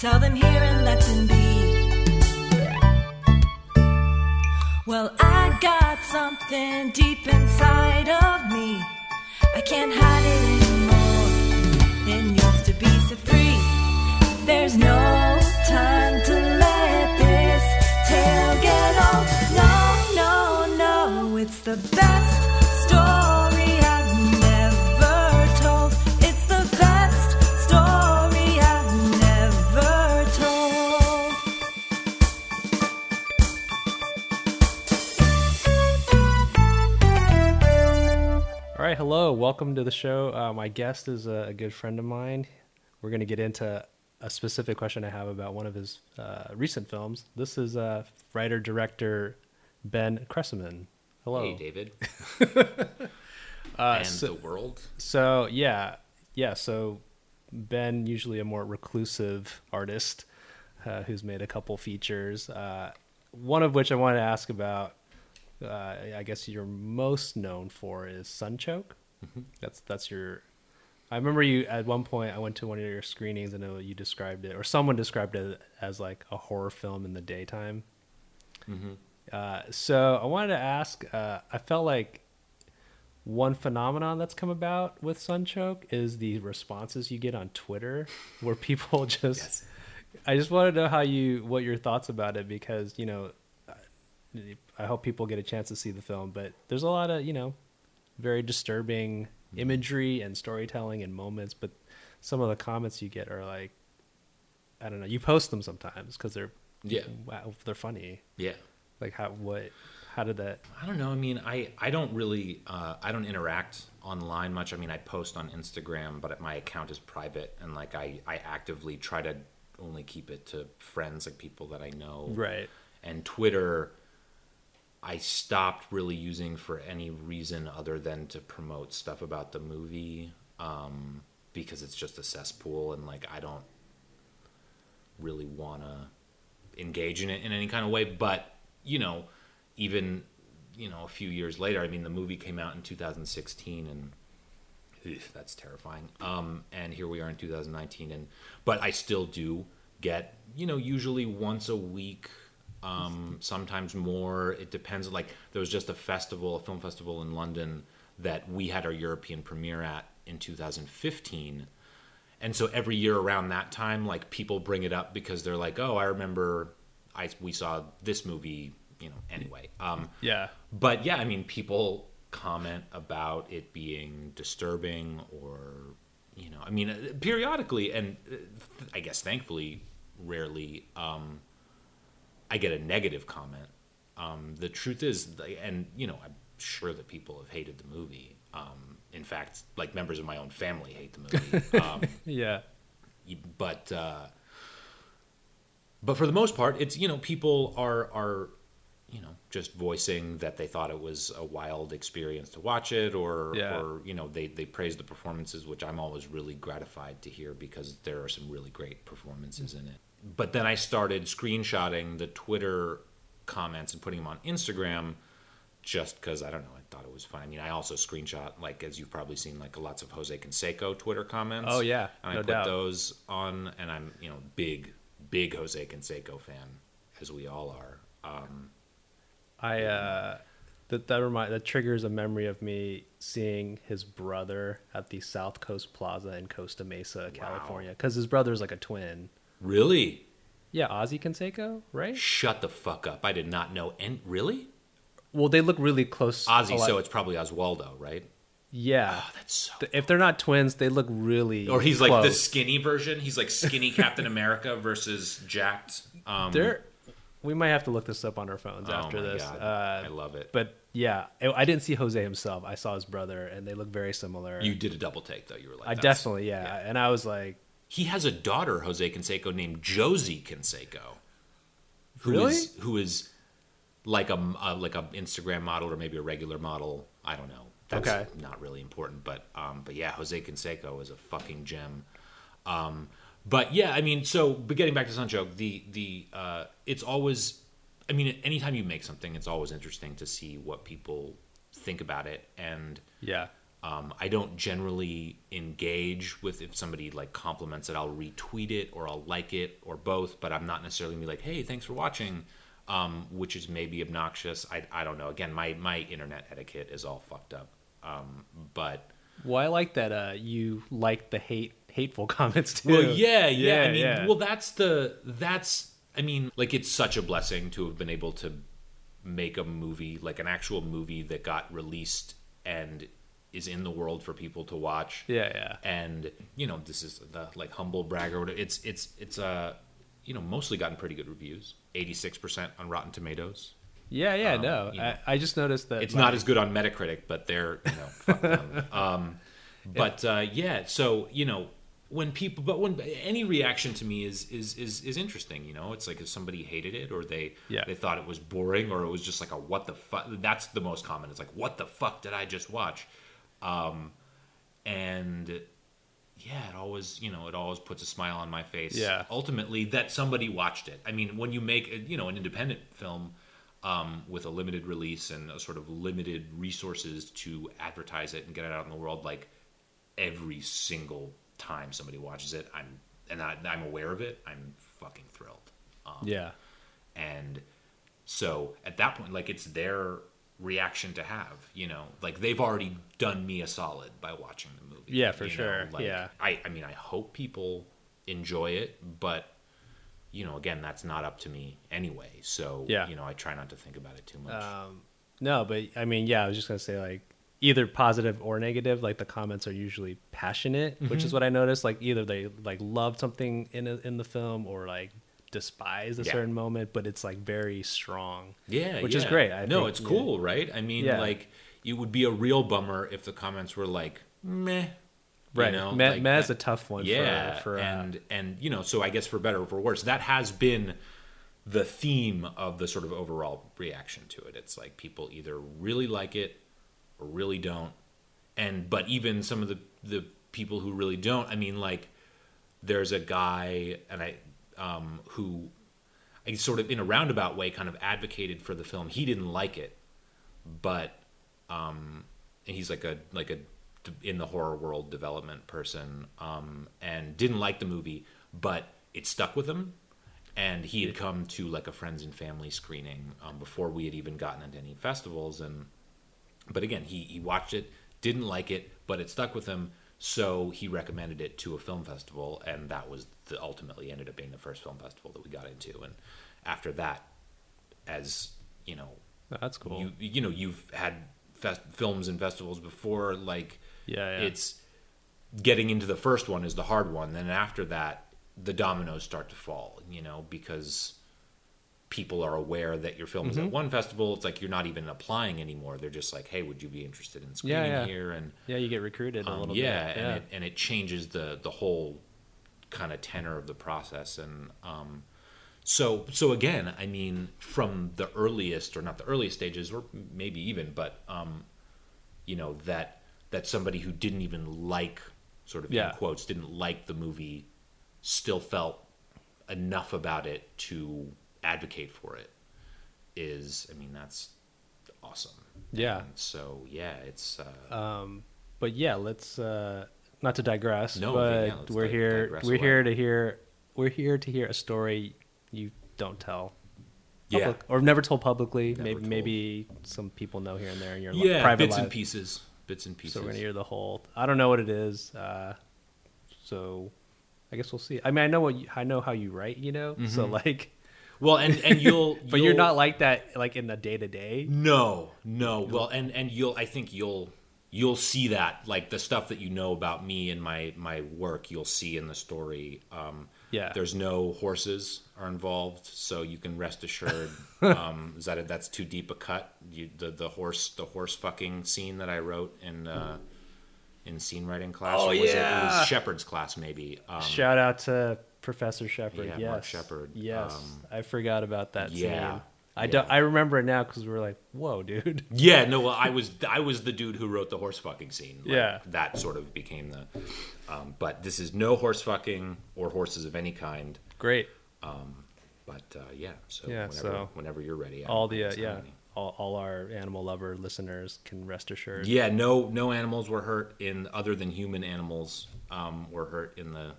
Tell them here and let them be. Well, I got something deep inside of me. I can't hide it anymore. It needs to be set free. There's no hello, welcome to the show. Uh, my guest is a, a good friend of mine. We're going to get into a specific question I have about one of his uh, recent films. This is uh, writer director Ben Cresciman. Hello. Hey, David. Uh, and so- the world. So yeah, yeah. So Ben, usually a more reclusive artist, uh, who's made a couple features. Uh, one of which I wanted to ask about. Uh, I guess you're most known for is Sunchoke. That's that's your. I remember you at one point. I went to one of your screenings and uh, you described it, or someone described it as like a horror film in the daytime. Uh, so I wanted to ask. Uh, I felt like one phenomenon that's come about with Sunchoke is the responses you get on Twitter, where people just. Yes. I just want to know how you, what your thoughts about it, because you know, I hope people get a chance to see the film, but there's a lot of you know, very disturbing imagery and storytelling and moments, but some of the comments you get are like, I don't know. You post them sometimes because they're Yeah. wow, they're funny. Yeah. Like how what how did that I don't know. I mean, I, I don't really, uh, I don't interact online much. I mean, I post on Instagram, but my account is private. And like, I, I actively try to only keep it to friends, like people that I know. right? And Twitter, I stopped really using for any reason other than to promote stuff about the movie um, because it's just a cesspool and like I don't really want to engage in it in any kind of way. But you know, even you know a few years later, I mean, the movie came out in 2016 and. ugh, That's terrifying. Um, and here we are in 2019, and but I still do get you know usually once a week um, sometimes more. It depends. Like there was just a festival, a film festival in London that we had our European premiere at in 2015, and so every year around that time, like people bring it up because they're like, "Oh, I remember, I we saw this movie." You know, anyway. Um, Yeah. but yeah, I mean, people comment about it being disturbing or, you know, I mean, uh, periodically, and uh, I guess thankfully, rarely, um, I get a negative comment. Um, the truth is, and, you know, I'm sure that people have hated the movie. Um, in fact, like members of my own family hate the movie. Um, Yeah. but uh, but for the most part, it's you know people are are you know just voicing that they thought it was a wild experience to watch it, or Yeah. or you know they they praise the performances, which I'm always really gratified to hear because there are some really great performances in it. But then I started screenshotting the Twitter comments and putting them on Instagram just because I don't know, I thought it was fun. I mean, I also screenshot like as you've probably seen like lots of Jose Canseco Twitter comments. Oh, yeah, and I no put doubt. those on, and I'm you know big big Jose Canseco fan as we all are. Um, I uh that that remind that triggers a memory of me seeing his brother at the South Coast Plaza in Costa Mesa, California, because his brother's like a twin. Really? Yeah, Ozzy Canseco, right? Shut the fuck up! I did not know. And really, Well, they look really close. Ozzy. So it's probably Oswaldo, right? yeah. Oh, that's so. If they're not twins, they look really. Or he's like the skinny version. He's like skinny Captain America versus jacked. Um, They're. We might have to look this up on our phones oh after this. Uh, I love it. but yeah, I, I didn't see Jose himself. I saw his brother, and they look very similar. you did a double take though. You were like, I "That's- definitely, yeah. And I was like, He has a daughter, Jose Canseco, named Josie Canseco. who Really? is- who is like a, like a Instagram model or maybe a regular model. I don't know. That's Okay. not really important, but um, but yeah, Jose Canseco is a fucking gem. Um, but yeah, I mean, so but getting back to Sunchoke, the the uh, it's always, I mean, anytime you make something, it's always interesting to see what people think about it and yeah, Um, I don't generally engage with if somebody like compliments it, I'll retweet it or I'll like it or both, but I'm not necessarily gonna be like, hey, thanks for watching, um, which is maybe obnoxious. I, I don't know. Again, my, my internet etiquette is all fucked up. Um, but Well, I like that uh, you like the hate hateful comments too. well, yeah, yeah. I mean, yeah. well, that's the that's. I mean, like it's such a blessing to have been able to make a movie, like an actual movie that got released and is in the world for people to watch. yeah, yeah. And you know, this is the like humble brag or whatever. It's it's it's uh, you know, mostly gotten pretty good reviews. Eighty six percent on Rotten Tomatoes. Yeah, yeah, Um, no. you know. I, I just noticed that It's my- not as good on Metacritic, but they're you know, fuck them. Um, but uh, yeah, so you know when people, but when any reaction to me is is is is interesting. You know, it's like if somebody hated it or they Yeah. they thought it was boring or it was just like a what the fuck. That's the most common. It's like what the fuck did I just watch? Um, and yeah, it always you know it always puts a smile on my face. Yeah. Ultimately, that somebody watched it. I mean, when you make a- you know an independent film um, with a limited release and a sort of limited resources to advertise it and get it out in the world, like every single time somebody watches it, I'm and I, I'm aware of it. I'm fucking thrilled. Um, Yeah. and so at that point like it's their reaction to have you know like they've already done me a solid by watching the movie Yeah, for you know? sure. like, Yeah. i i mean i hope people enjoy it but you know again that's not up to me anyway so Yeah. you know i try not to think about it too much Um, no, but I mean, yeah, I was just gonna say like either positive or negative. Like the comments are usually passionate, which Mm-hmm. is what I noticed. Like either they like love something in a, in the film or like despise a Yeah. certain moment, but it's like very strong. yeah which is great. I no think, it's yeah. cool right i mean Yeah. like it would be a real bummer if the comments were like meh you Right. know, Meh- like meh is a tough one. yeah For, for uh, and and you know so i guess for better or for worse that has been the theme of the sort of overall reaction to it it's like people either really like it or really don't and but even some of the the people who really don't i mean like there's a guy and i um who I sort of in a roundabout way kind of advocated for the film. He didn't like it but um he's like a like a in the horror world development person um and didn't like the movie but it stuck with him. And he had come to like a friends and family screening um, before we had even gotten into any festivals. And but again he, he watched it didn't like it but it stuck with him so he recommended it to a film festival and that was the ultimately ended up being the first film festival that we got into and after that as you know that's cool. you you know you've had fest- films and festivals before like yeah, yeah. it's getting into the first one is the hard one then after that the dominoes start to fall you know because people are aware that your film is Mm-hmm. at one festival it's like you're not even applying anymore they're just like hey would you be interested in screening yeah. here and yeah, you get recruited a um, little yeah, bit. and it and it changes the the whole kind of tenor of the process and um so so again i mean from the earliest or not the earliest stages or maybe even but um you know that that somebody who didn't even like sort of Yeah. in quotes didn't like the movie still felt enough about it to advocate for it is i mean that's awesome Yeah. And so yeah it's uh Um, but yeah, let's uh, not to digress. No, but yeah, we're here. We're away. here to hear. We're here to hear a story you don't tell. Yeah. public- or never told publicly. Never maybe told. maybe some people know here and there in your yeah, private bits and pieces, bits and pieces. So we're gonna hear the whole. I don't know what it is. Uh, so I guess we'll see. I mean, I know what you, I know how you write. You know, so Mm-hmm. like, well, and and you'll, but you're you'll- not like that like in the day to day. No, no. Well, and and you'll, I think you'll you'll see that like the stuff that you know about me and my my work, you'll see in the story. Um, Yeah. There's no horses are involved, so you can rest assured. um, is that a, that's too deep a cut? You, the the horse the horse fucking scene that I wrote in. Uh, in scene writing class, Oh, or was it, it yeah. was Shepard's class, maybe. Um, Shout out to Professor Shepard. Yeah, yes, Mark Shepard. Yes, Um, I forgot about that yeah, scene. I yeah. don't. I remember it now because we were like, "Whoa, dude!" Yeah, no, well, I was I was the dude who wrote the horse fucking scene. Like, Yeah. that sort of became the. Um, but this is no horse fucking or horses of any kind. Great. But uh, yeah, so Yeah, whenever, so whenever you're ready, all the uh, yeah, all, all our animal lover listeners can rest assured. Yeah, no no animals were hurt in other than human animals um, were hurt in the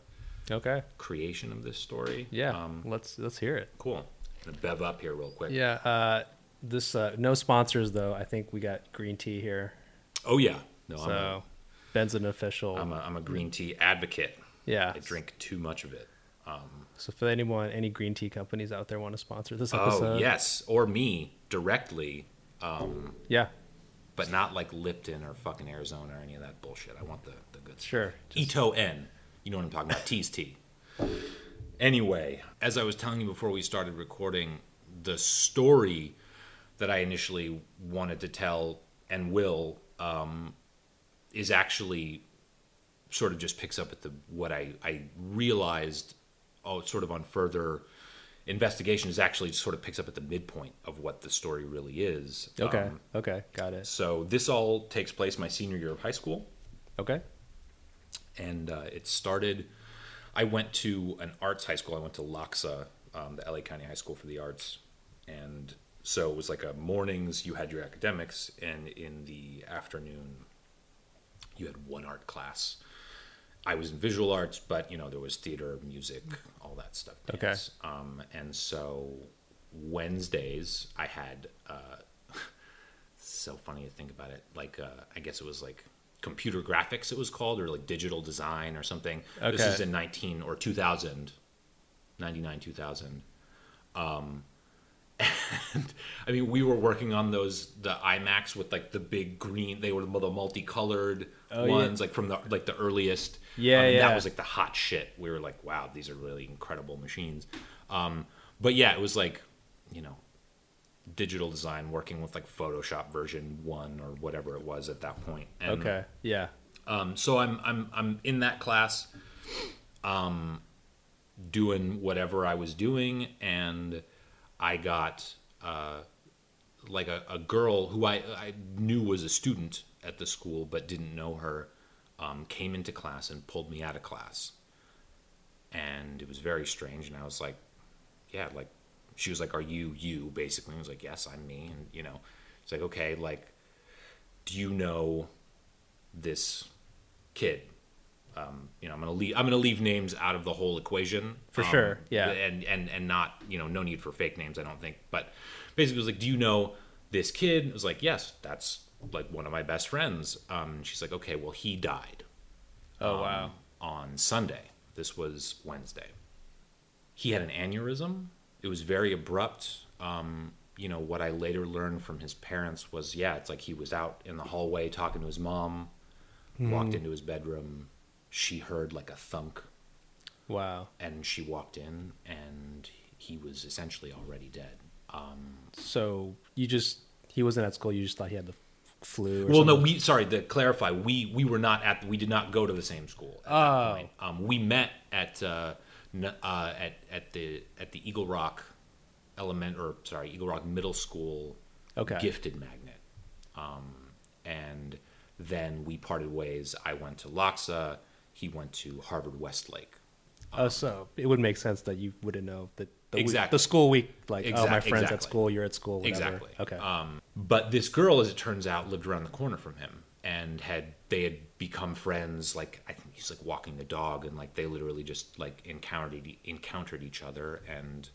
Okay. creation of this story. Yeah. Um, let's let's hear it. cool. Gonna bev up here real quick. Yeah. Uh, this uh, no sponsors though. I think we got green tea here, Oh yeah. No, so I'm, a, Ben's an official. I'm a I'm a green tea advocate. yeah. I drink too much of it. So for anyone, any green tea companies out there want to sponsor this Oh episode? yes, or me directly, Um, Yeah. but not like Lipton or fucking Arizona or any of that bullshit. I want the the good stuff. Sure. Ito En. You know what I'm talking about. Tea's tea. Anyway, as I was telling you before we started recording, the story that I initially wanted to tell and will um, is actually sort of just picks up at the what I, I realized oh sort of on further investigation is actually sort of picks up at the midpoint of what the story really is. Okay. Um, okay. Got it. so this all takes place my senior year of high school Okay. And uh, it started. I went to an arts high school. I went to LACHSA, um, the LA County High School for the Arts, and so it was like a mornings you had your academics, and in the afternoon you had one art class. I was in visual arts, but you know there was theater, music, all that stuff. Okay. Um, and so Wednesdays I had. Uh, so funny to think about it. Like uh, I guess it was like computer graphics. It was called, or like digital design, or something. This is in nineteen or 2000, 99, 2000. Um, and I mean, we were working on those the iMacs with like the big green. They were the multicolored Oh, yeah. ones, like from the like the earliest. Yeah, um, yeah. That was like the hot shit. We were like, wow, these are really incredible machines. Um, but yeah, it was like, you know, digital design working with like Photoshop version one or whatever it was at that point. And, Okay. Yeah. Um, so I'm I'm I'm in that class, um, doing whatever I was doing, and I got uh, like a, a girl who I I knew was a student at the school but didn't know her, um, came into class and pulled me out of class, and it was very strange. And I was like, yeah, like she was like, "Are you you?" Basically, I was like, "Yes, I'm me." And you know, it's like, okay, like, do you know this kid? Um, you know, I'm gonna leave. I'm gonna leave names out of the whole equation For Um, sure, yeah. and and and not you know, no need for fake names. I don't think. But basically, it was like, do you know this kid? It was like, yes, that's like one of my best friends. Um, she's like, okay, well, he died Oh um, wow. on Sunday. This was Wednesday. He had an aneurysm. It was very abrupt. Um, you know, what I later learned from his parents was, yeah, it's like he was out in the hallway talking to his mom, walked into his bedroom. She heard like a thunk, Wow. and she walked in, and he was essentially already dead. Um, So you just he wasn't at school. You just thought he had the flu. Or well, no, we sorry to clarify, we we were not at we did not go to the same school. At Oh. that point. Um, we met at uh, uh, at at the at the Eagle Rock element or sorry Eagle Rock Middle School Okay. gifted magnet, um, and then we parted ways. I went to LACHSA. He went to Harvard Westlake. Oh, so it would make sense that you wouldn't know that the week- Exactly. the school week. Like, oh, my friend's at school. You're at school. Whatever. Exactly. Okay. Um, but this girl, as it turns out, lived around the corner from him, and had they had become friends. Like I think he's like walking the dog, and like they literally just like encountered encountered each other, and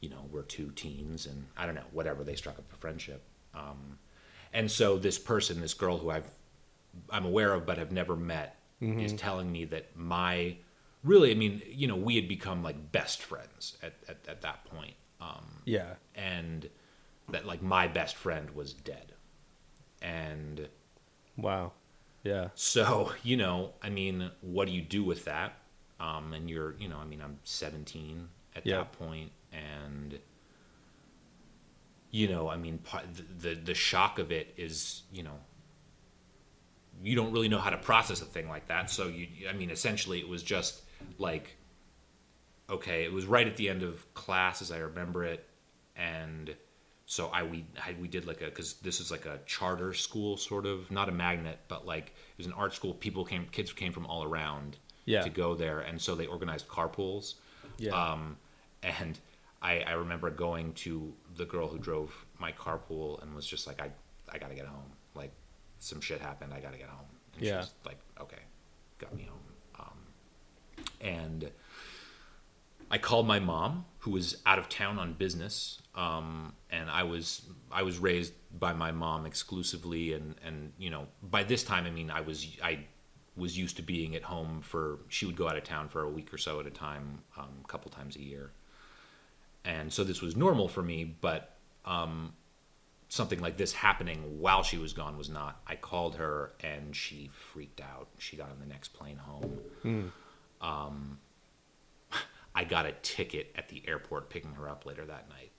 you know we're two teens, and I don't know whatever they struck up a friendship. Um, and so this person, this girl who I've I'm aware of but have never met, is telling me that my really, I mean, you know, we had become like best friends at at, at that point. Um, yeah. and that like my best friend was dead and Wow. Yeah. so you know i mean what do you do with that um and you're you know i mean i'm 17 at Yeah. that point and you know i mean the, the the shock of it is you know you don't really know how to process a thing like that so you i mean essentially it was just like okay it was right at the end of class as i remember it and so I we I, we did like a because this is like a charter school sort of not a magnet but like it was an art school people came kids came from all around Yeah. to go there and so they organized carpools Yeah. um, and I, I remember going to the girl who drove my carpool and was just like, I, I gotta get home. Like, some shit happened. I gotta get home. And Yeah. she was like, okay, got me home. Um, and I called my mom, who was out of town on business, um, and I was I was raised by my mom exclusively, and and you know by this time I mean I was I was used to being at home for she would go out of town for a week or so at a time, um, a couple times a year, and so this was normal for me, but um, something like this happening while she was gone was not. I called her and she freaked out. She got on the next plane home. Um, I got a ticket at the airport picking her up later that night,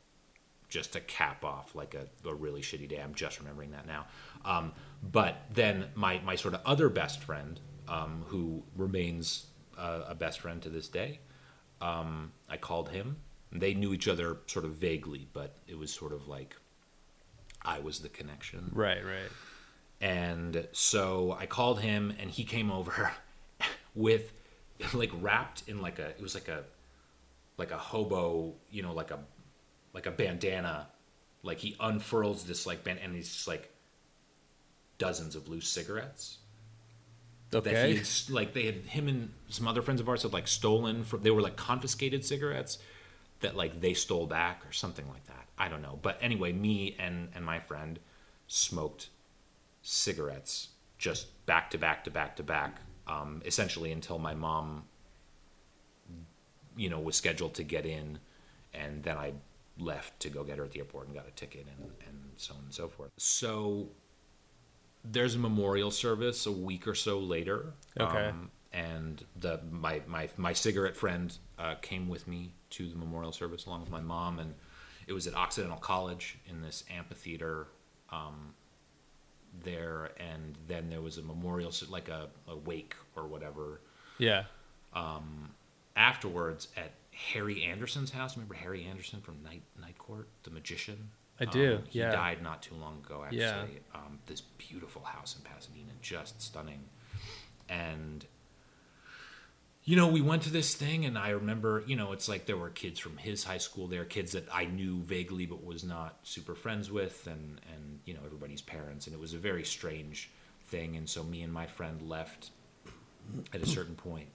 just to cap off like a, a really shitty day. I'm just remembering that now. Um, but then my my sort of other best friend, um, who remains uh, a best friend to this day, um, I called him. They knew each other sort of vaguely, but it was sort of like I was the connection. Right, right. And so I called him, and he came over with like wrapped in like a it was like a like a hobo, you know, like a like a bandana. Like he unfurls this like band, and he's just like dozens of loose cigarettes that he Okay. had, like they had him and some other friends of ours had like stolen from they were like confiscated cigarettes that like they stole back or something like that i don't know but anyway me and and my friend smoked cigarettes just back to back to back to back um, essentially until my mom you know was scheduled to get in and then i left to go get her at the airport and got a ticket and, and so on and so forth so there's a memorial service a week or so later. Okay. Um, and the my my my cigarette friend uh, came with me to the memorial service along with my mom, and it was at Occidental College in this amphitheater um, there, and then there was a memorial like a, a wake or whatever Yeah. Afterwards at Harry Anderson's house. Remember Harry Anderson from Night Night Court, the magician? I do, Um, he yeah. died not too long ago, actually. Yeah. Um, this beautiful house in Pasadena, just stunning. And you know, we went to this thing, and I remember, you know, it's like there were kids from his high school there, kids that I knew vaguely but was not super friends with, and and you know everybody's parents, and it was a very strange thing. And so me and my friend left at a certain point,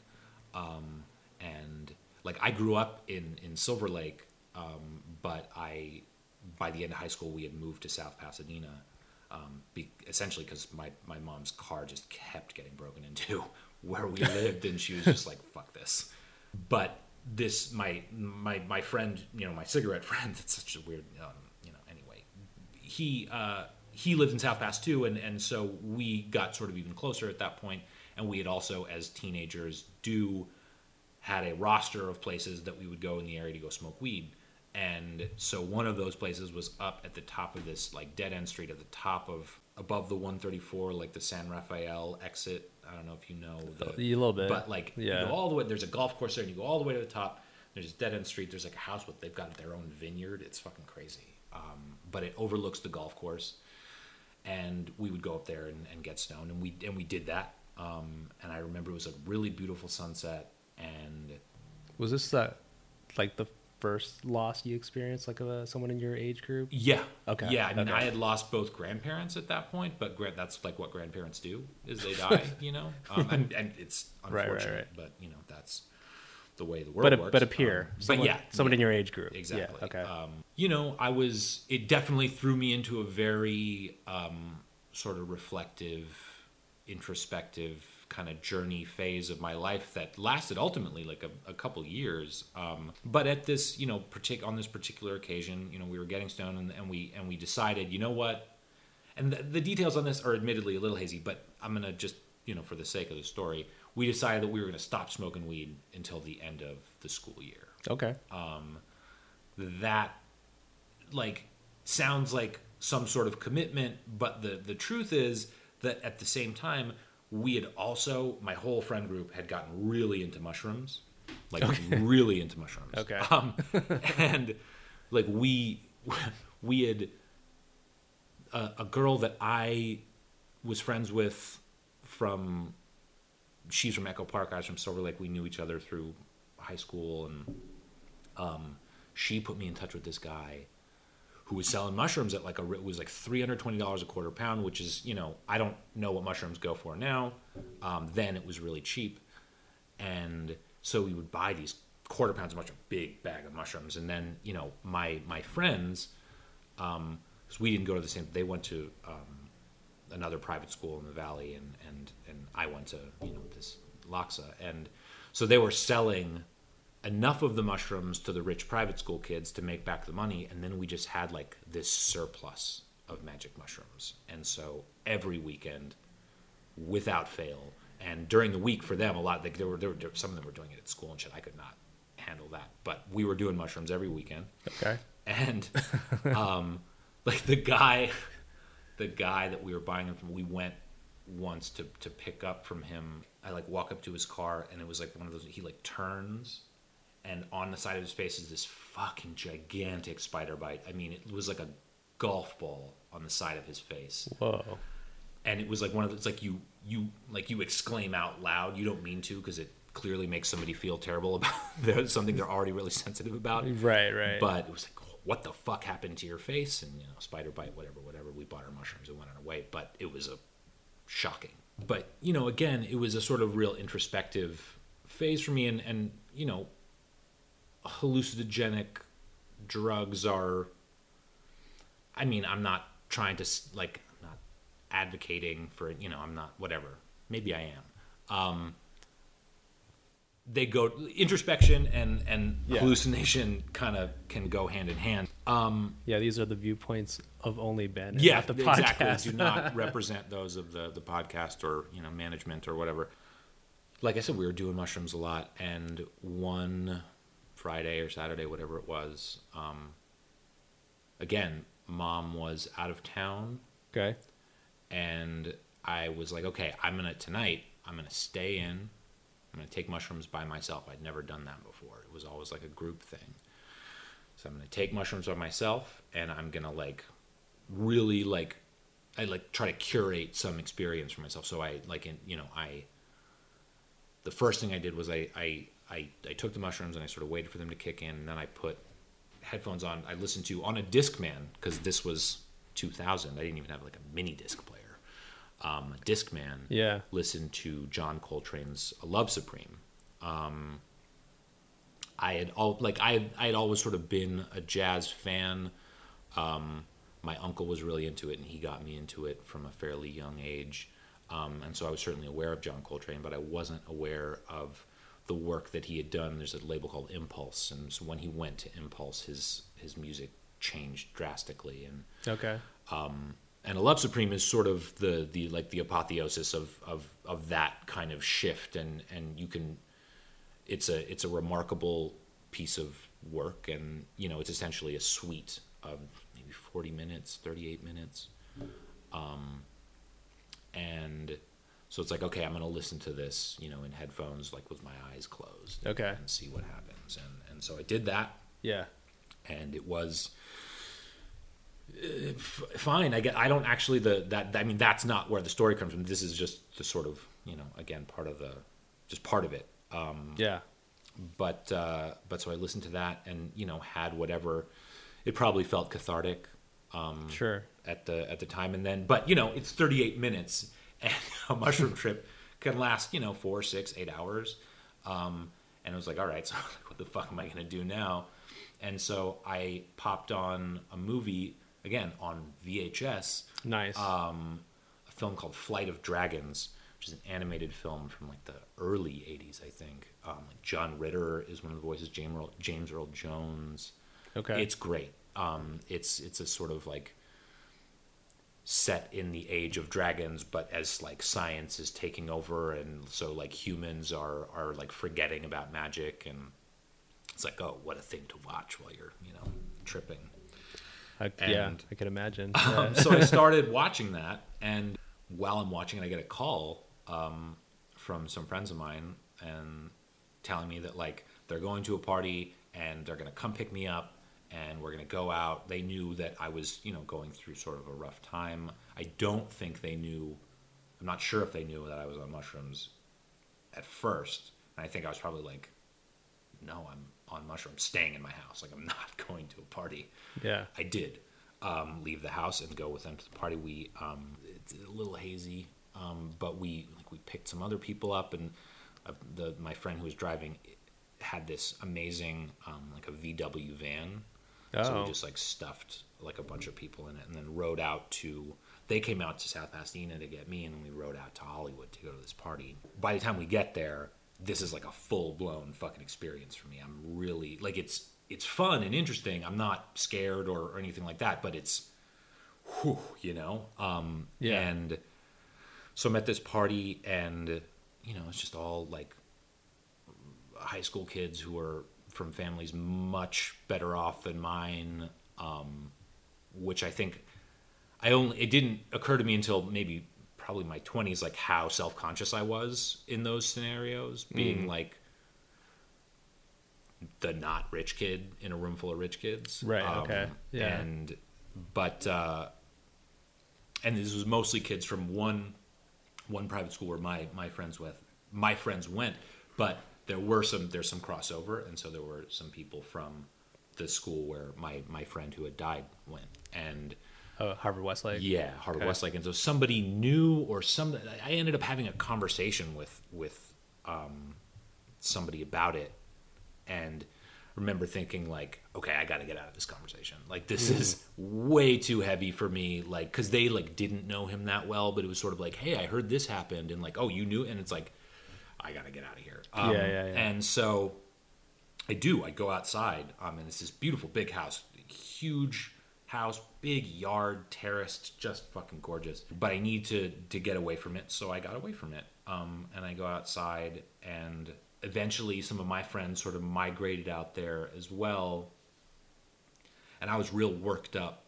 um, and like I grew up in in Silver Lake, um, but I by the end of high school we had moved to South Pasadena, um, be, essentially because my my mom's car just kept getting broken into where we lived, and she was just like, "Fuck this." But this my my my friend, you know, my cigarette friend. It's such a weird, um, you know. Anyway, he uh, he lived in South Pass too, and and so we got sort of even closer at that point. And we had also, as teenagers, do had a roster of places that we would go in the area to go smoke weed. And so one of those places was up at the top of this like dead end street at the top of above the 134, like the San Rafael exit. I don't know if you know the A little bit. but like Yeah. you go all the way. There's a golf course there, and you go all the way to the top. There's a dead end street. There's like a house with they've got their own vineyard. It's fucking crazy. Um, but it overlooks the golf course, and we would go up there and, and get stoned, and we and we did that. Um, and I remember it was a really beautiful sunset, and Was this that like the first loss you experienced, like of a, someone in your age group? Yeah. Okay, Yeah, I mean, okay. I had lost both grandparents at that point, but gra- that's like what grandparents do is they die, you know. Um, and, and it's Right, right, unfortunate, right. but you know that's the way the world But a, works. but a peer, Um, someone, but yeah, someone yeah, in your age group. exactly. Yeah, okay. Um, you know, I was. It definitely threw me into a very um, sort of reflective, introspective kind of journey phase of my life that lasted ultimately like a, a couple years. Um, but at this, you know, partic- on this particular occasion, you know, we were getting stoned and, and we and we decided, you know what? And the, the details on this are admittedly a little hazy, but I'm gonna just, you know, for the sake of the story, we decided that we were gonna stop smoking weed until the end of the school year okay. Um, that like sounds like some sort of commitment but the the truth is that at the same time we had also my whole friend group had gotten really into mushrooms like really into mushrooms Okay. um, and like we we had a, a girl that i was friends with from she's from echo park i was from silver lake we knew each other through high school and um, she put me in touch with this guy who was selling mushrooms at like a it was like three hundred twenty dollars a quarter pound, which is you know I don't know what mushrooms go for now. Um, then it was really cheap, and so we would buy these quarter pounds of mushroom, big bag of mushrooms, and then you know my my friends, um, 'cause we didn't go to the same, they went to um, another private school in the valley, and and and I went to you know this LACHSA, and so they were selling enough of the mushrooms to the rich private school kids to make back the money, and then we just had like this surplus of magic mushrooms, and so every weekend without fail. And during the week for them, a lot like there were, there were some of them were doing it at school and shit. I could not handle that, but we were doing mushrooms every weekend. Okay. And um, like the guy, the guy that we were buying them from, we went once to to pick up from him. I like walk up to his car, and it was like one of those. He like turns, and on the side of his face is this fucking gigantic spider bite. I mean, it was like a golf ball on the side of his face. Whoa. and it was like one of those like you you like you exclaim out loud. You don't mean to because it clearly makes somebody feel terrible about something they're already really sensitive about. Right, right. but it was like what the fuck happened to your face? And you know spider bite whatever whatever. We bought our mushrooms and went on our way but it was a shocking. But you know again it was a sort of real introspective phase for me. And and you know hallucinogenic drugs are i mean i'm not trying to like i'm not advocating for it you know i'm not whatever maybe i am um they go introspection and and Yeah. hallucination kind of can go hand in hand um yeah, these are the viewpoints of only Ben. and yeah, not the exactly. podcast. Do not represent those of the the podcast or you know management or whatever. Like I said, we were doing mushrooms a lot, and one Friday or Saturday, whatever it was, um, again, mom was out of town, okay. and I was like, okay, I'm gonna tonight. I'm gonna stay in. I'm gonna take mushrooms by myself. I'd never done that before. It was always like a group thing. So I'm gonna take mushrooms by myself, and I'm gonna like really like I like try to curate some experience for myself. So I like in you know I the first thing I did was I I I, I took the mushrooms and I sort of waited for them to kick in, and then I put headphones on. I listened to on a Discman because this was 2000. I didn't even have like a mini disc player. Um, Discman Yeah. listened to John Coltrane's "A Love Supreme." Um, I had all like I had, I had always sort of been a jazz fan. Um, my uncle was really into it, and he got me into it from a fairly young age. Um, and so I was certainly aware of John Coltrane, but I wasn't aware of the work that he had done. There's a label called Impulse, and so when he went to Impulse, his his music changed drastically. And Okay. um, and a love supreme is sort of the the like the apotheosis of of of that kind of shift and and you can it's a it's a remarkable piece of work and you know it's essentially a suite of maybe 40 minutes 38 minutes um and so it's like okay i'm going to listen to this you know in headphones like with my eyes closed Okay. and see what happens and and so i did that Yeah. and it was uh, f- fine. I get. I don't actually the that. I mean, that's not where the story comes from. This is just the sort of you know again part of the just part of it. Um, Yeah. but uh, but so I listened to that and you know had whatever. It probably felt cathartic um, Sure. at the at the time, and then but you know it's 38 minutes, and a mushroom trip can last you know four, six, eight hours. Um, and it was like, all right, so what the fuck am I gonna do now? And so I popped on a movie again on VHS, Nice. um, a film called Flight of Dragons, which is an animated film from like the early '80s, I think. Um, like John Ritter is one of the voices. James Earl, James Earl Jones. okay. It's great. Um, it's it's a sort of like set in the age of dragons, but as like science is taking over, and so like humans are are like forgetting about magic, and it's like oh, what a thing to watch while you're you know tripping. I, yeah. I can imagine. Um, so I started watching that, and while I'm watching it, I get a call um, from some friends of mine and telling me that like they're going to a party and they're going to come pick me up and we're going to go out. They knew that I was, you know, going through sort of a rough time. I don't think they knew. I'm not sure if they knew that I was on mushrooms at first. And I think I was probably like, "No, I'm on mushrooms, staying in my house. Like I'm not going to a party." yeah. I did. um, leave the house and go with them to the party. We um, it's a little hazy, um, but we like we picked some other people up, and uh, the my friend who was driving had this amazing um, like a VW van. So Oh. we just like stuffed like a bunch of people in it, and then rode out to. They came out to South Pasadena to get me, and then we rode out to Hollywood to go to this party. By the time we get there, this is like a full blown fucking experience for me. I'm really like it's it's fun and interesting. I'm not scared or, or anything like that, but it's, whew, you know. Um, Yeah. And so I'm at this party, and you know, it's just all like high school kids who are from families much better off than mine, um, which I think I only it didn't occur to me until maybe probably my 20s like how self-conscious I was in those scenarios being like the not rich kid in a room full of rich kids Um, Right, okay, yeah. and but uh and this was mostly kids from one one private school where my my friends with my friends went but there were some there's some crossover and so there were some people from the school where my my friend who had died went and Oh, Harvard Westlake. yeah harvard Okay. westlake and so somebody knew or some i ended up having a conversation with with um somebody about it and remember thinking like okay i gotta get out of this conversation like this is way too heavy for me like because they like didn't know him that well but it was sort of like hey i heard this happened and like oh you knew and it's like i gotta get out of here um, Yeah, yeah, yeah. and so i do. I go outside. Um and it's this beautiful big house huge house big yard terraced just fucking gorgeous. But i need to to get away from it so i got away from it. Um and i go outside and eventually some of my friends sort of migrated out there as well. And i was real worked up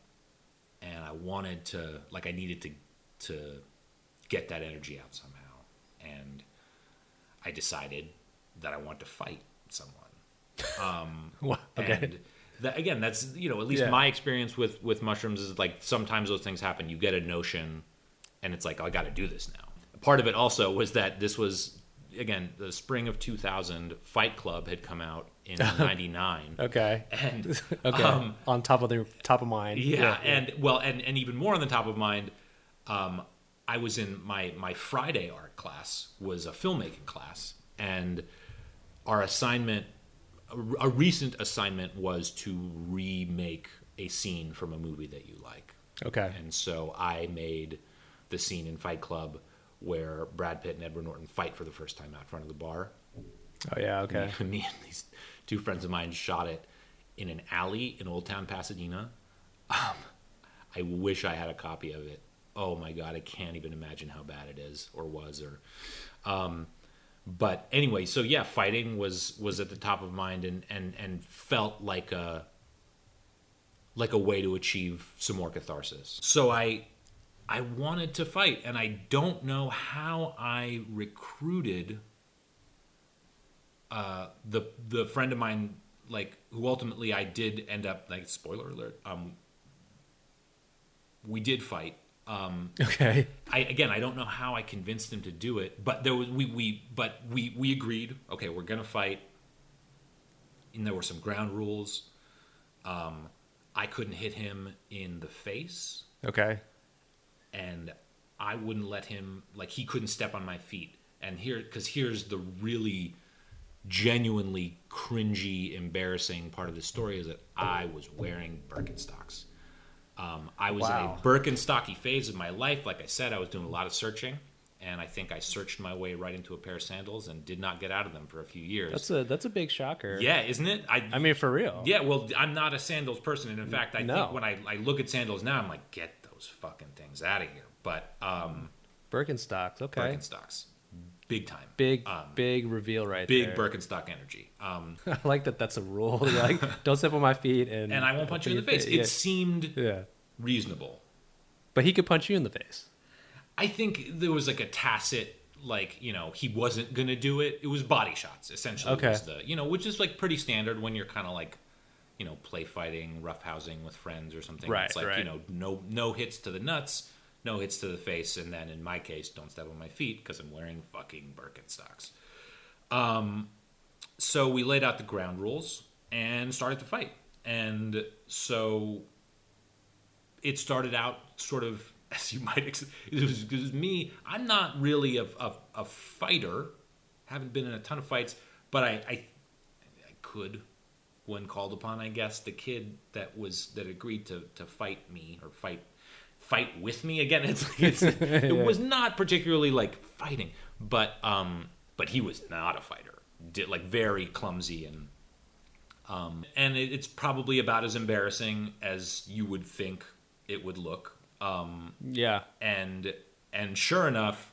and i wanted to like i needed to to get that energy out somehow. And i decided that i want to fight someone Wow, okay. and that, again, that's you know at least Yeah. my experience with with mushrooms is like sometimes those things happen. You get a notion, and it's like oh, I got to do this now. Part of it also was that this was again the spring of 2000. Fight Club had come out in '99, Okay. and Okay. um, on top of the top of mind. yeah, and well, and and even more on the top of mind, um, I was in my my Friday art class was a filmmaking class, and our assignment, a, a recent assignment, was to remake a scene from a movie that you like. Okay. And so I made the scene in Fight Club where Brad Pitt and Edward Norton fight for the first time out front of the bar. Oh yeah. Okay. Me, me and these two friends of mine shot it in an alley in Old Town Pasadena. Um, I wish I had a copy of it. Oh my god, I can't even imagine how bad it is or was or. Um, but anyway, so yeah, fighting was was at the top of mind and and and felt like a like a way to achieve some more catharsis. So I I wanted to fight and I don't know how I recruited uh, the the friend of mine like who ultimately I did end up like spoiler alert um we did fight um Okay. I again I don't know how I convinced him to do it but there was we we but we we agreed okay we're going to fight and there were some ground rules um I couldn't hit him in the face Okay. and I wouldn't let him like he couldn't step on my feet. And here because here's the really genuinely cringy, embarrassing part of the story is that I was wearing Birkenstocks. Um, I was Wow. in a Birkenstocky phase of my life. Like I said, I was doing a lot of searching, and I think I searched my way right into a pair of sandals and did not get out of them for a few years. That's a that's a big shocker. yeah, isn't it? I, I mean, for real. yeah, well, I'm not a sandals person, and in fact, I No. think when I, I look at sandals now, I'm like, get those fucking things out of here. But um, Birkenstocks. Okay. Birkenstocks, big time, Big um, big reveal right big there. Birkenstock energy. Um, I like that. That's a rule. You're like, don't step on my feet, and and I won't punch you in the face. Yeah. It seemed yeah. reasonable. But he could punch you in the face. I think there was like a tacit, like you know, he wasn't gonna do it. It was body shots essentially. Okay. The you know, which is like pretty standard when you're kind of like, you know, play fighting, rough housing with friends or something. Right, It's like right. you know, no no hits to the nuts, no hits to the face, and then in my case, don't step on my feet because I'm wearing fucking Birkenstocks. Um, so we laid out the ground rules and started to fight, and so it started out sort of as you might ex- it was, it was me. I'm not really a, a, a fighter. Haven't been in a ton of fights but I, I i could when called upon i guess the kid that was that agreed to to fight me or fight fight with me again. It's, it's it was not particularly like fighting but um but he was not a fighter did like very clumsy and um and it, it's probably about as embarrassing as you would think it would look um Yeah. and and sure enough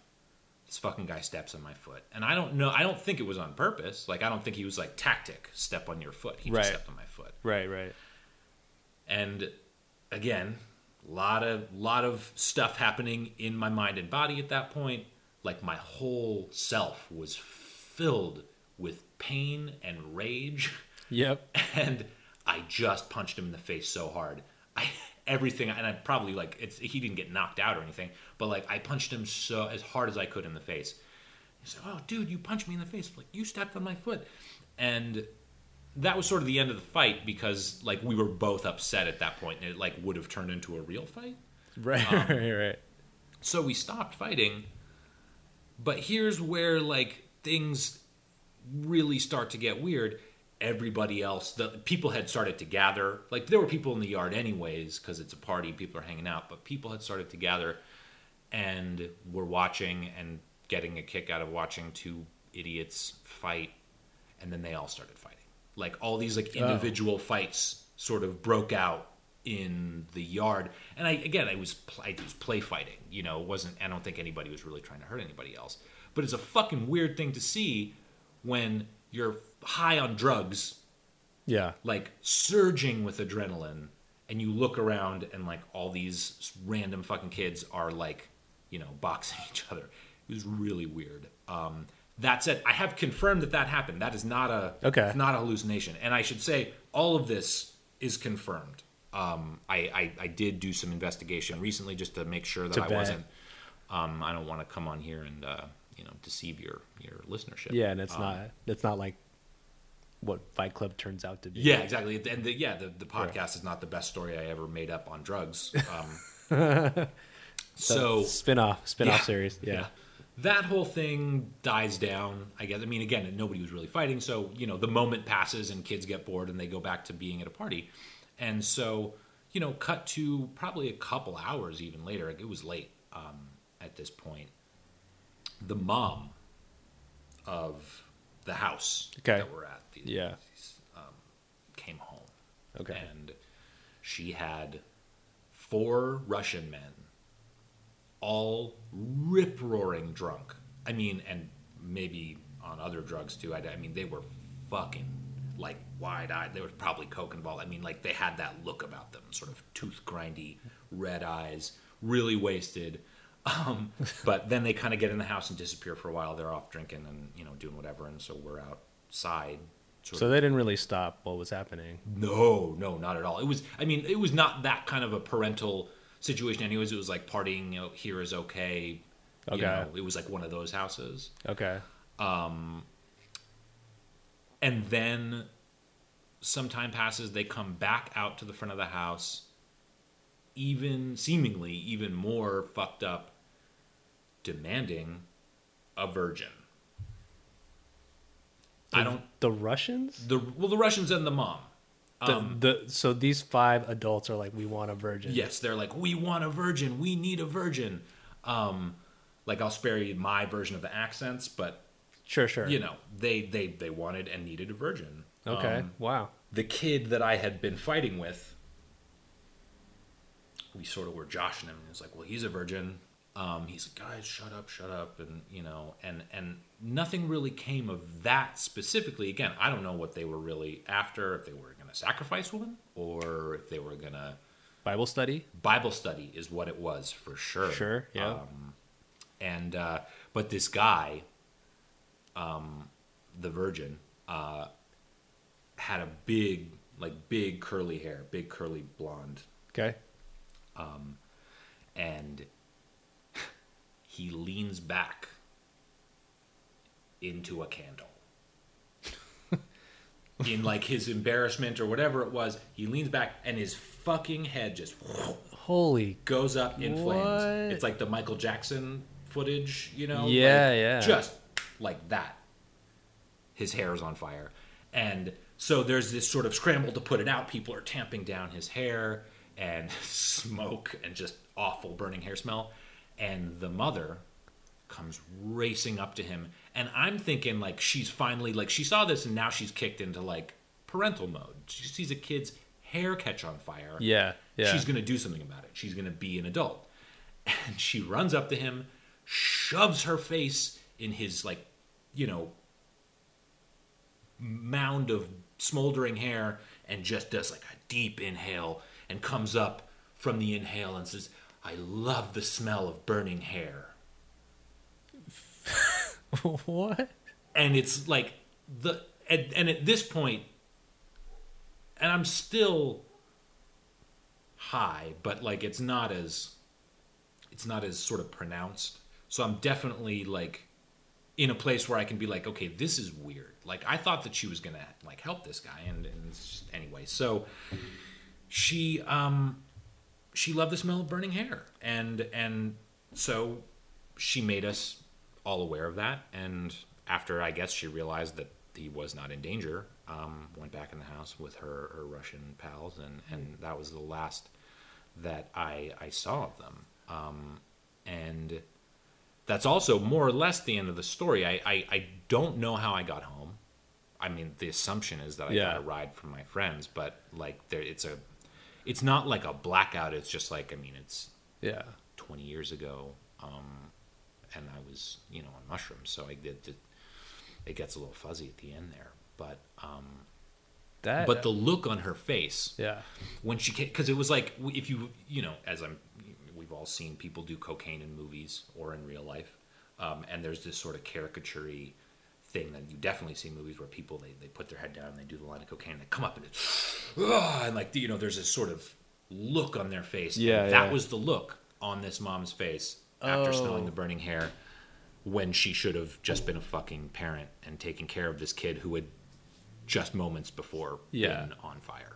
this fucking guy steps on my foot and i don't know i don't think it was on purpose like i don't think he was like tactic step on your foot he Right. just stepped on my foot Right. Right. and again lot of lot of stuff happening in my mind and body at that point like my whole self was filled with pain and rage Yep. and I just punched him in the face so hard. I everything, and I probably like it's he didn't get knocked out or anything, but like I punched him so as hard as I could in the face. He's like, "Oh, dude, you punched me in the face! Like you stepped on my foot," and that was sort of the end of the fight because like we were both upset at that point, and it like would have turned into a real fight. Right. Um, right. Right. So we stopped fighting. But here's where like things really start to get weird. Everybody else, the people had started to gather. Like there were people in the yard anyways because it's a party, people are hanging out, but people had started to gather and were watching and getting a kick out of watching two idiots fight and then they all started fighting. Like all these like oh. individual fights sort of broke out in the yard. And I again, I was I was play fighting. You know, it wasn't. I don't think anybody was really trying to hurt anybody else. But it's a fucking weird thing to see when you're high on drugs, Yeah. like surging with adrenaline, and you look around and like all these random fucking kids are like, you know, boxing each other. It was really weird. Um, that said, I have confirmed that that happened. That is not a Okay. it's not a hallucination. And I should say, all of this is confirmed. Um, I, I, I did do some investigation recently just to make sure that I wasn't. Um, I don't want to come on here and uh, you know deceive your your listenership. Yeah, and it's Um, not. It's not like what Fight Club turns out to be. Yeah, exactly. And the, yeah, the, the podcast is not the best story I ever made up on drugs. Um, so spin-off spin-off Yeah. series. Yeah. That whole thing dies down. I guess. I mean, again, nobody was really fighting, so you know, the moment passes and kids get bored and they go back to being at a party, and so you know, cut to probably a couple hours even later. It was late um, at this point. The mom of the house Okay. that we're at, the, Yeah. Um, came home. Okay. And she had four Russian men, all rip roaring drunk. I mean, and maybe on other drugs too. I, I mean, they were fucking like wide eyed. They were probably coke involved. I mean, like they had that look about them, sort of tooth grindy, red eyes, really wasted. Um, but then they kind of get in the house and disappear for a while. They're off drinking and you know doing whatever, and so we're outside. So they didn't really stop what was happening. no, no, not at all. It was, I mean, it was not that kind of a parental situation, anyways. It was like partying you know, here is okay. You Okay. know, it was like one of those houses. Okay. Um. And then some time passes, they come back out to the front of the house, even seemingly even more fucked up, demanding a virgin. I don't. The Russians. The well, the Russians and the mom. The, Um, the so these five adults are like, we want a virgin. Yes, they're like, we want a virgin. We need a virgin. Um, like I'll spare you my version of the accents, but Sure. Sure. you know, they they they wanted and needed a virgin. Okay. Um, wow. the kid that I had been fighting with, we sort of were joshing him. He was like, "Well, he's a virgin." Um, he's like, "Guys, shut up, shut up," and you know, and and nothing really came of that specifically. Again, I don't know what they were really after. If they were going to sacrifice one, or if they were going to Bible study. Bible study is what it was for sure. Sure. Yeah. Um, and uh, but this guy, um, the virgin, uh, had a big, like big curly hair, big curly blonde, okay. Um, and he leans back into a candle. in like his embarrassment or whatever it was. He leans back and his fucking head just Holy. goes up in What? flames. It's like the Michael Jackson footage, you know? Yeah, Like, yeah. Just like that. His hair is on fire. And so there's this sort of scramble to put it out. People are tamping down his hair and smoke and just awful burning hair smell. And the mother comes racing up to him. And I'm thinking like she's finally like she saw this and now she's kicked into like parental mode. She sees a kid's hair catch on fire Yeah. Yeah. she's going to do something about it. She's going to be an adult. And she runs up to him, shoves her face in his, like, you know, mound of smoldering hair and just does like a deep inhale and comes up from the inhale and says, I love the smell of burning hair. what? and it's like the and, and at this point and i'm still high but like it's not as it's not as sort of pronounced so i'm definitely like in a place where i can be like okay this is weird like i thought that she was gonna like help this guy and, and just, anyway so she um she loved the smell of burning hair. And and so she made us all aware of that. And after i guess she realized that he was not in danger um, went back in the house with her, her russian pals. And, and that was the last that i i saw of them. Um, and that's also more or less the end of the story. I, I i don't know how i got home. I mean the assumption is that i Yeah. got a ride from my friends but like there it's a it's not like a blackout it's just like i mean it's Yeah. 20 years ago um, and i was you know on mushrooms so i did it, it gets a little fuzzy at the end there but um, That. but the look on her face Yeah. when she because it was like if you you know as i'm we've all seen people do cocaine in movies or in real life um, and there's this sort of caricature thing that you definitely see in movies where people they, they put their head down and they do the line of cocaine and they come up and it's "Ugh," and like you know there's this sort of look on their face and Yeah, that yeah. was the look on this mom's face after smelling Oh. the burning hair when she should have just been a fucking parent and taken care of this kid who had just moments before Yeah. been on fire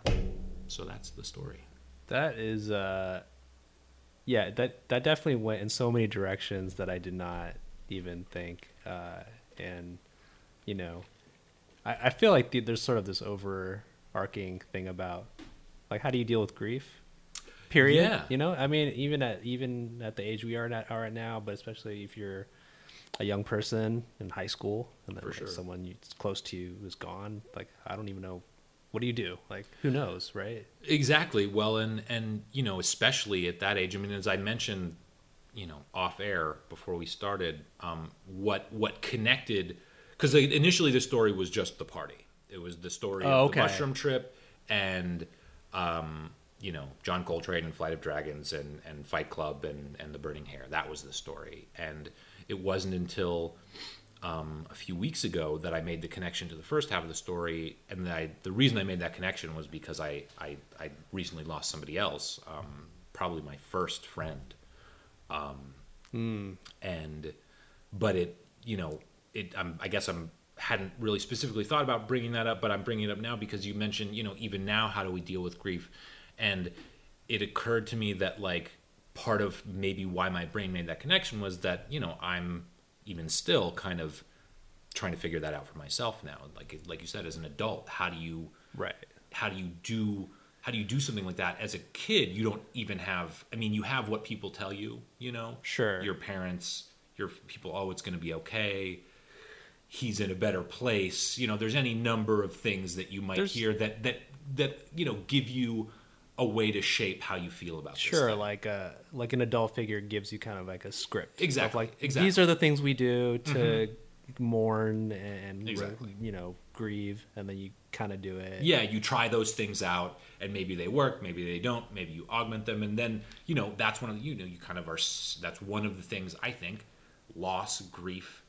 so that's the story That is uh yeah, that that definitely went in so many directions that I did not even think. Uh and you know, I, I feel like the, there's sort of this overarching thing about like how do you deal with grief? Period. Yeah. You know, I mean, even at even at the age we are at are at now, but especially if you're a young person in high school and then like, sure. someone you, close to you is gone, like I don't even know what do you do? Like who knows, right? Exactly. Well, and and you know, especially at that age. I mean, as I mentioned, you know, off air before we started, um, what what connected? Because initially the story was just the party. It was the story Oh, of okay. the mushroom trip and, um, you know, John Coltrane and Flight of Dragons and and Fight Club and and the Burning Hair. That was the story. And it wasn't until um, a few weeks ago that I made the connection to the first half of the story, and I, the reason I made that connection was because I I, I recently lost somebody else, um, probably my first friend, um, and but it you know it I'm, I guess I'm hadn't really specifically thought about bringing that up, but I'm bringing it up now because you mentioned you know even now how do we deal with grief, and it occurred to me that like part of maybe why my brain made that connection was that you know I'm even still kind of trying to figure that out for myself now. Like like you said as an adult how do you Right. how do you do how do you do something like that? As a kid you don't even have i mean you have what people tell you you know? Sure. your parents your people oh it's going to be okay he's in a better place you know there's any number of things that you might There's- hear that that that you know give you a way to shape how you feel about Sure, like a like an adult figure gives you kind of like a script. Exactly, like exactly. Mm-hmm. these are the things we do to mourn and Exactly. you know grieve, and then you kind of do it. yeah you try those things out and maybe they work maybe they don't maybe you augment them and then you know that's one of the, you know you kind of are that's one of the things i think loss grief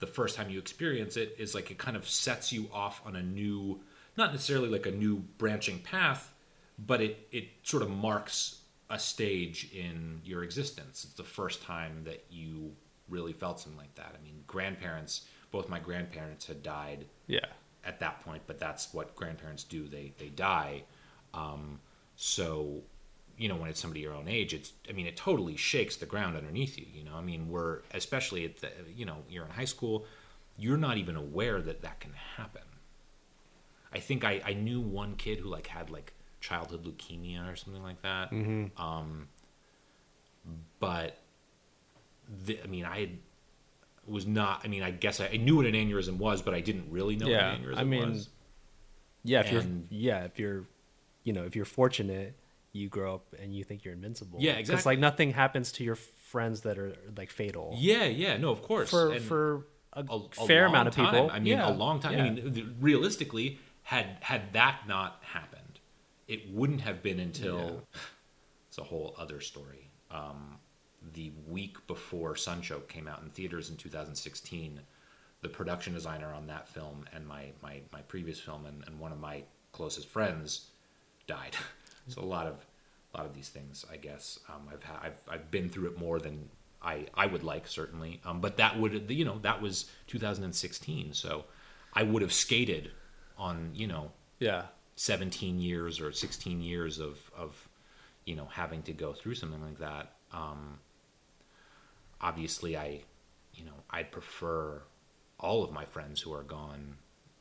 the first time you experience it is like it kind of sets you off on a new not necessarily like a new branching path but it it sort of marks a stage in your existence it's the first time that you really felt something like that i mean grandparents both my grandparents had died yeah, at that point, but that's what grandparents do. They they die. Um, so, you know, when it's somebody your own age, it's I mean, it totally shakes the ground underneath you. You know, I mean, we're especially at the you know you're in high school, you're not even aware that that can happen. I think I I knew one kid who like had like childhood leukemia or something like that. Mm-hmm. Um, but the, I mean, I was not. I mean, I guess I, I knew what an aneurysm was, but I didn't really know Yeah, what an aneurysm I mean, was. Yeah, if And- you're yeah, if you're you know, if you're fortunate, you grow up and you think you're invincible. Yeah, exactly. Because like nothing happens to your friends that are like fatal. Yeah, yeah, no, of course. For And for a, a, fair amount of time. people. I mean, yeah, a long time. yeah. I mean, realistically, had had that not happened, it wouldn't have been until it's a whole other story. Um, the week before Sunchoke came out in theaters in 2016, the production designer on that film and my my, my previous film and, and one of my closest friends died. so a lot of a lot of these things, I guess. Um, I've, ha- I've I've been through it more than I I would like certainly. Um, but that would you know that was 2016, so I would have skated on you know yeah. 17 years or 16 years of of you know having to go through something like that. Um, obviously, I you know I prefer all of my friends who are gone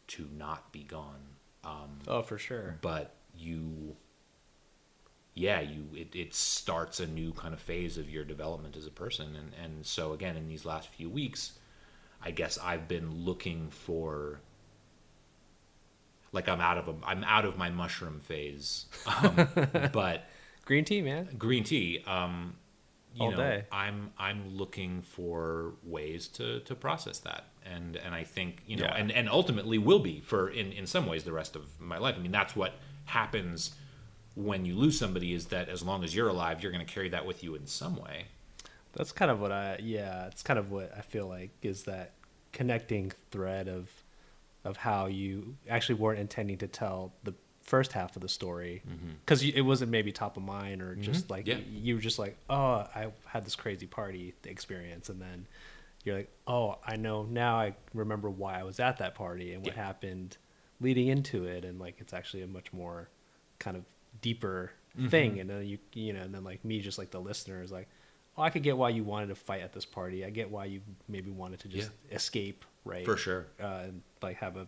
to not be gone. Um, Oh, for sure. but you yeah you it, it starts a new kind of phase of your development as a person and and so again in these last few weeks i guess i've been looking for like i'm out of a, i'm out of my mushroom phase um, but Green tea, man. green tea um you All know day. i'm i'm looking for ways to to process that and and i think you know Yeah. and and ultimately will be for in in some ways the rest of my life i mean that's what happens when you lose somebody is that as long as you're alive you're going to carry that with you in some way That's kind of what I yeah, it's kind of what I feel like is that connecting thread of of how you actually weren't intending to tell the first half of the story because it wasn't maybe top of mind or just like Mm-hmm. Yeah. you were just like oh I had this crazy party experience and then you're like oh I know now I remember why I was at that party and what Yeah. happened leading into it and like it's actually a much more kind of deeper Mm-hmm. thing. And then you you know and then like me just like the listener is like oh I could get why you wanted to fight at this party. I get why you maybe wanted to just escape right? For sure. Uh, and like have a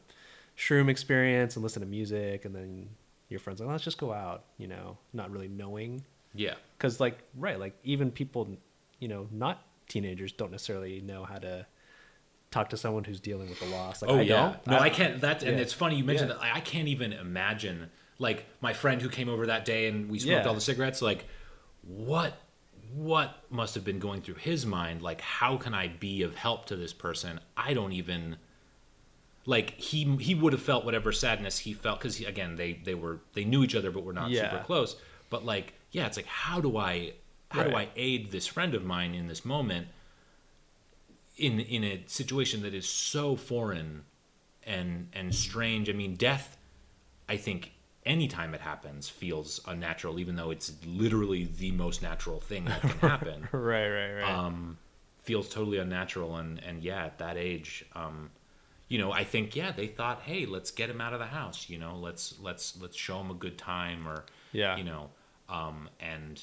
shroom experience and listen to music and then your friends like let's just go out you know not really knowing. Yeah. Because like right like even people you know not teenagers don't necessarily know how to talk to someone who's dealing with a loss. Like oh I yeah. don't. No i can't that and it's funny you mentioned Yeah. that. I, I can't even imagine like my friend who came over that day and we smoked Yeah. all the cigarettes like what what must have been going through his mind? Like how can i be of help to this person? I don't even like he he would have felt whatever sadness he felt because again they they were they knew each other but were not Yeah. super close. But like yeah it's like how do i how do i aid this friend of mine in this moment in in a situation that is so foreign and and strange? I mean death i think anytime it happens feels unnatural even though it's literally the most natural thing that can happen right right right um, feels totally unnatural. And, and yeah, at that age, um, you know, I think yeah, they thought, hey, let's get him out of the house. You know, let's let's let's show him a good time, or Yeah. you know, um, and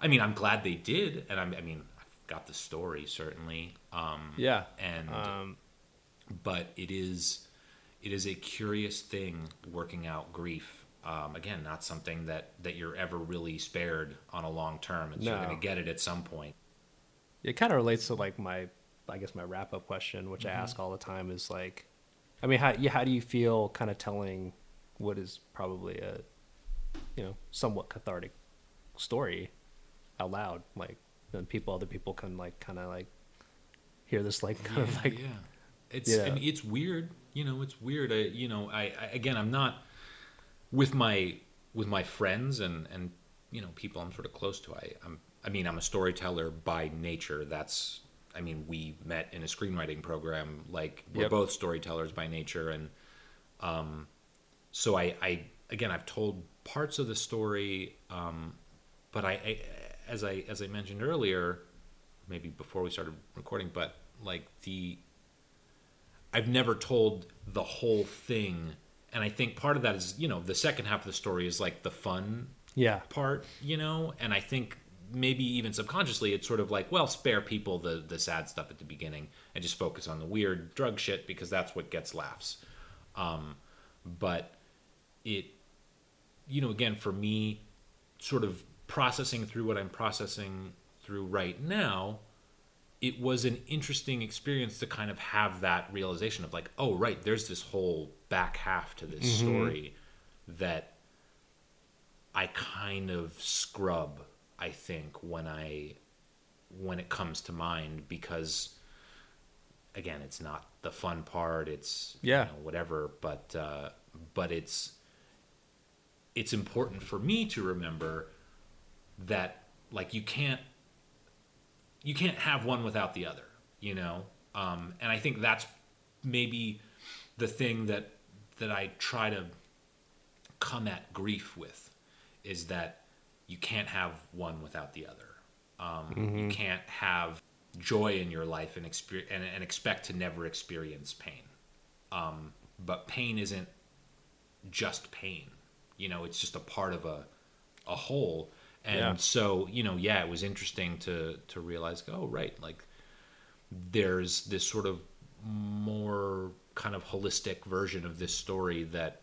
I mean, I'm glad they did, and I'm, I mean, I've got the story certainly, um, yeah and um but it is it is a curious thing working out grief. Um, again, not something that that you're ever really spared on a long term. It's, You're going to get it at some point. it kind of relates to like my i guess my wrap up question which Mm-hmm. i ask all the time is like i mean how, how do you feel kind of telling what is probably a you know somewhat cathartic story out loud like then people other people can like kind of like hear this like kind of like yeah it's Yeah. I mean, it's weird you know it's weird I, you know I, I again i'm not with my with my friends and and you know people i'm sort of close to i i'm i mean i'm a storyteller by nature that's i mean we met in a screenwriting program like we're Yep. both storytellers by nature and um so i i again i've told parts of the story um but I, I as i as i mentioned earlier maybe before we started recording but like the I've never told the whole thing, and I think part of that is you know the second half of the story is like the fun Yeah. part, you know, and I think maybe even subconsciously it's sort of like well spare people the the sad stuff at the beginning and just focus on the weird drug shit because that's what gets laughs. Um, but it you know again for me sort of processing through what I'm processing through right now it was an interesting experience to kind of have that realization of like oh right there's this whole back half to this story that I kind of scrub I think when I when it comes to mind because again it's not the fun part it's Yeah. you know, whatever but uh but it's it's important for me to remember that like you can't you can't have one without the other you know um and i think that's maybe the thing that that i try to come at grief with is that you can't have one without the other. Um you can't have joy in your life and, exper- and and expect to never experience pain. Um but pain isn't just pain. You know it's just a part of a a whole. And Yeah. so you know yeah it was interesting to to realize oh right like there's this sort of more kind of holistic version of this story that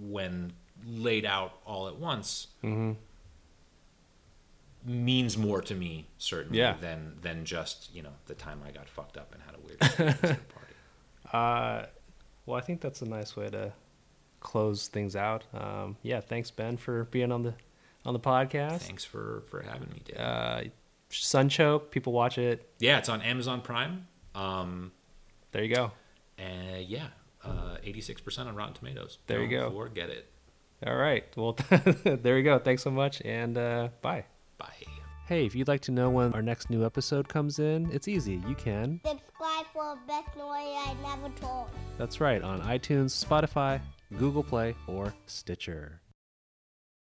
when laid out all at once means more to me certainly Yeah. than than just you know the time i got fucked up and had a weird experience at a party Uh, well, I think that's a nice way to close things out. Um, yeah, thanks Ben for being on the on the podcast. thanks for for having me Dave. Uh, Sunchoke, people watch it. yeah it's on amazon prime um There you go. And yeah uh 86% on rotten tomatoes There you Don't go. forget it All right. Well, there you go. Thanks so much, and uh, bye. bye Hey, if you'd like to know when our next new episode comes in, it's easy. You can. Subscribe for the best story I never told. That's right, on iTunes, Spotify, Google Play, or Stitcher.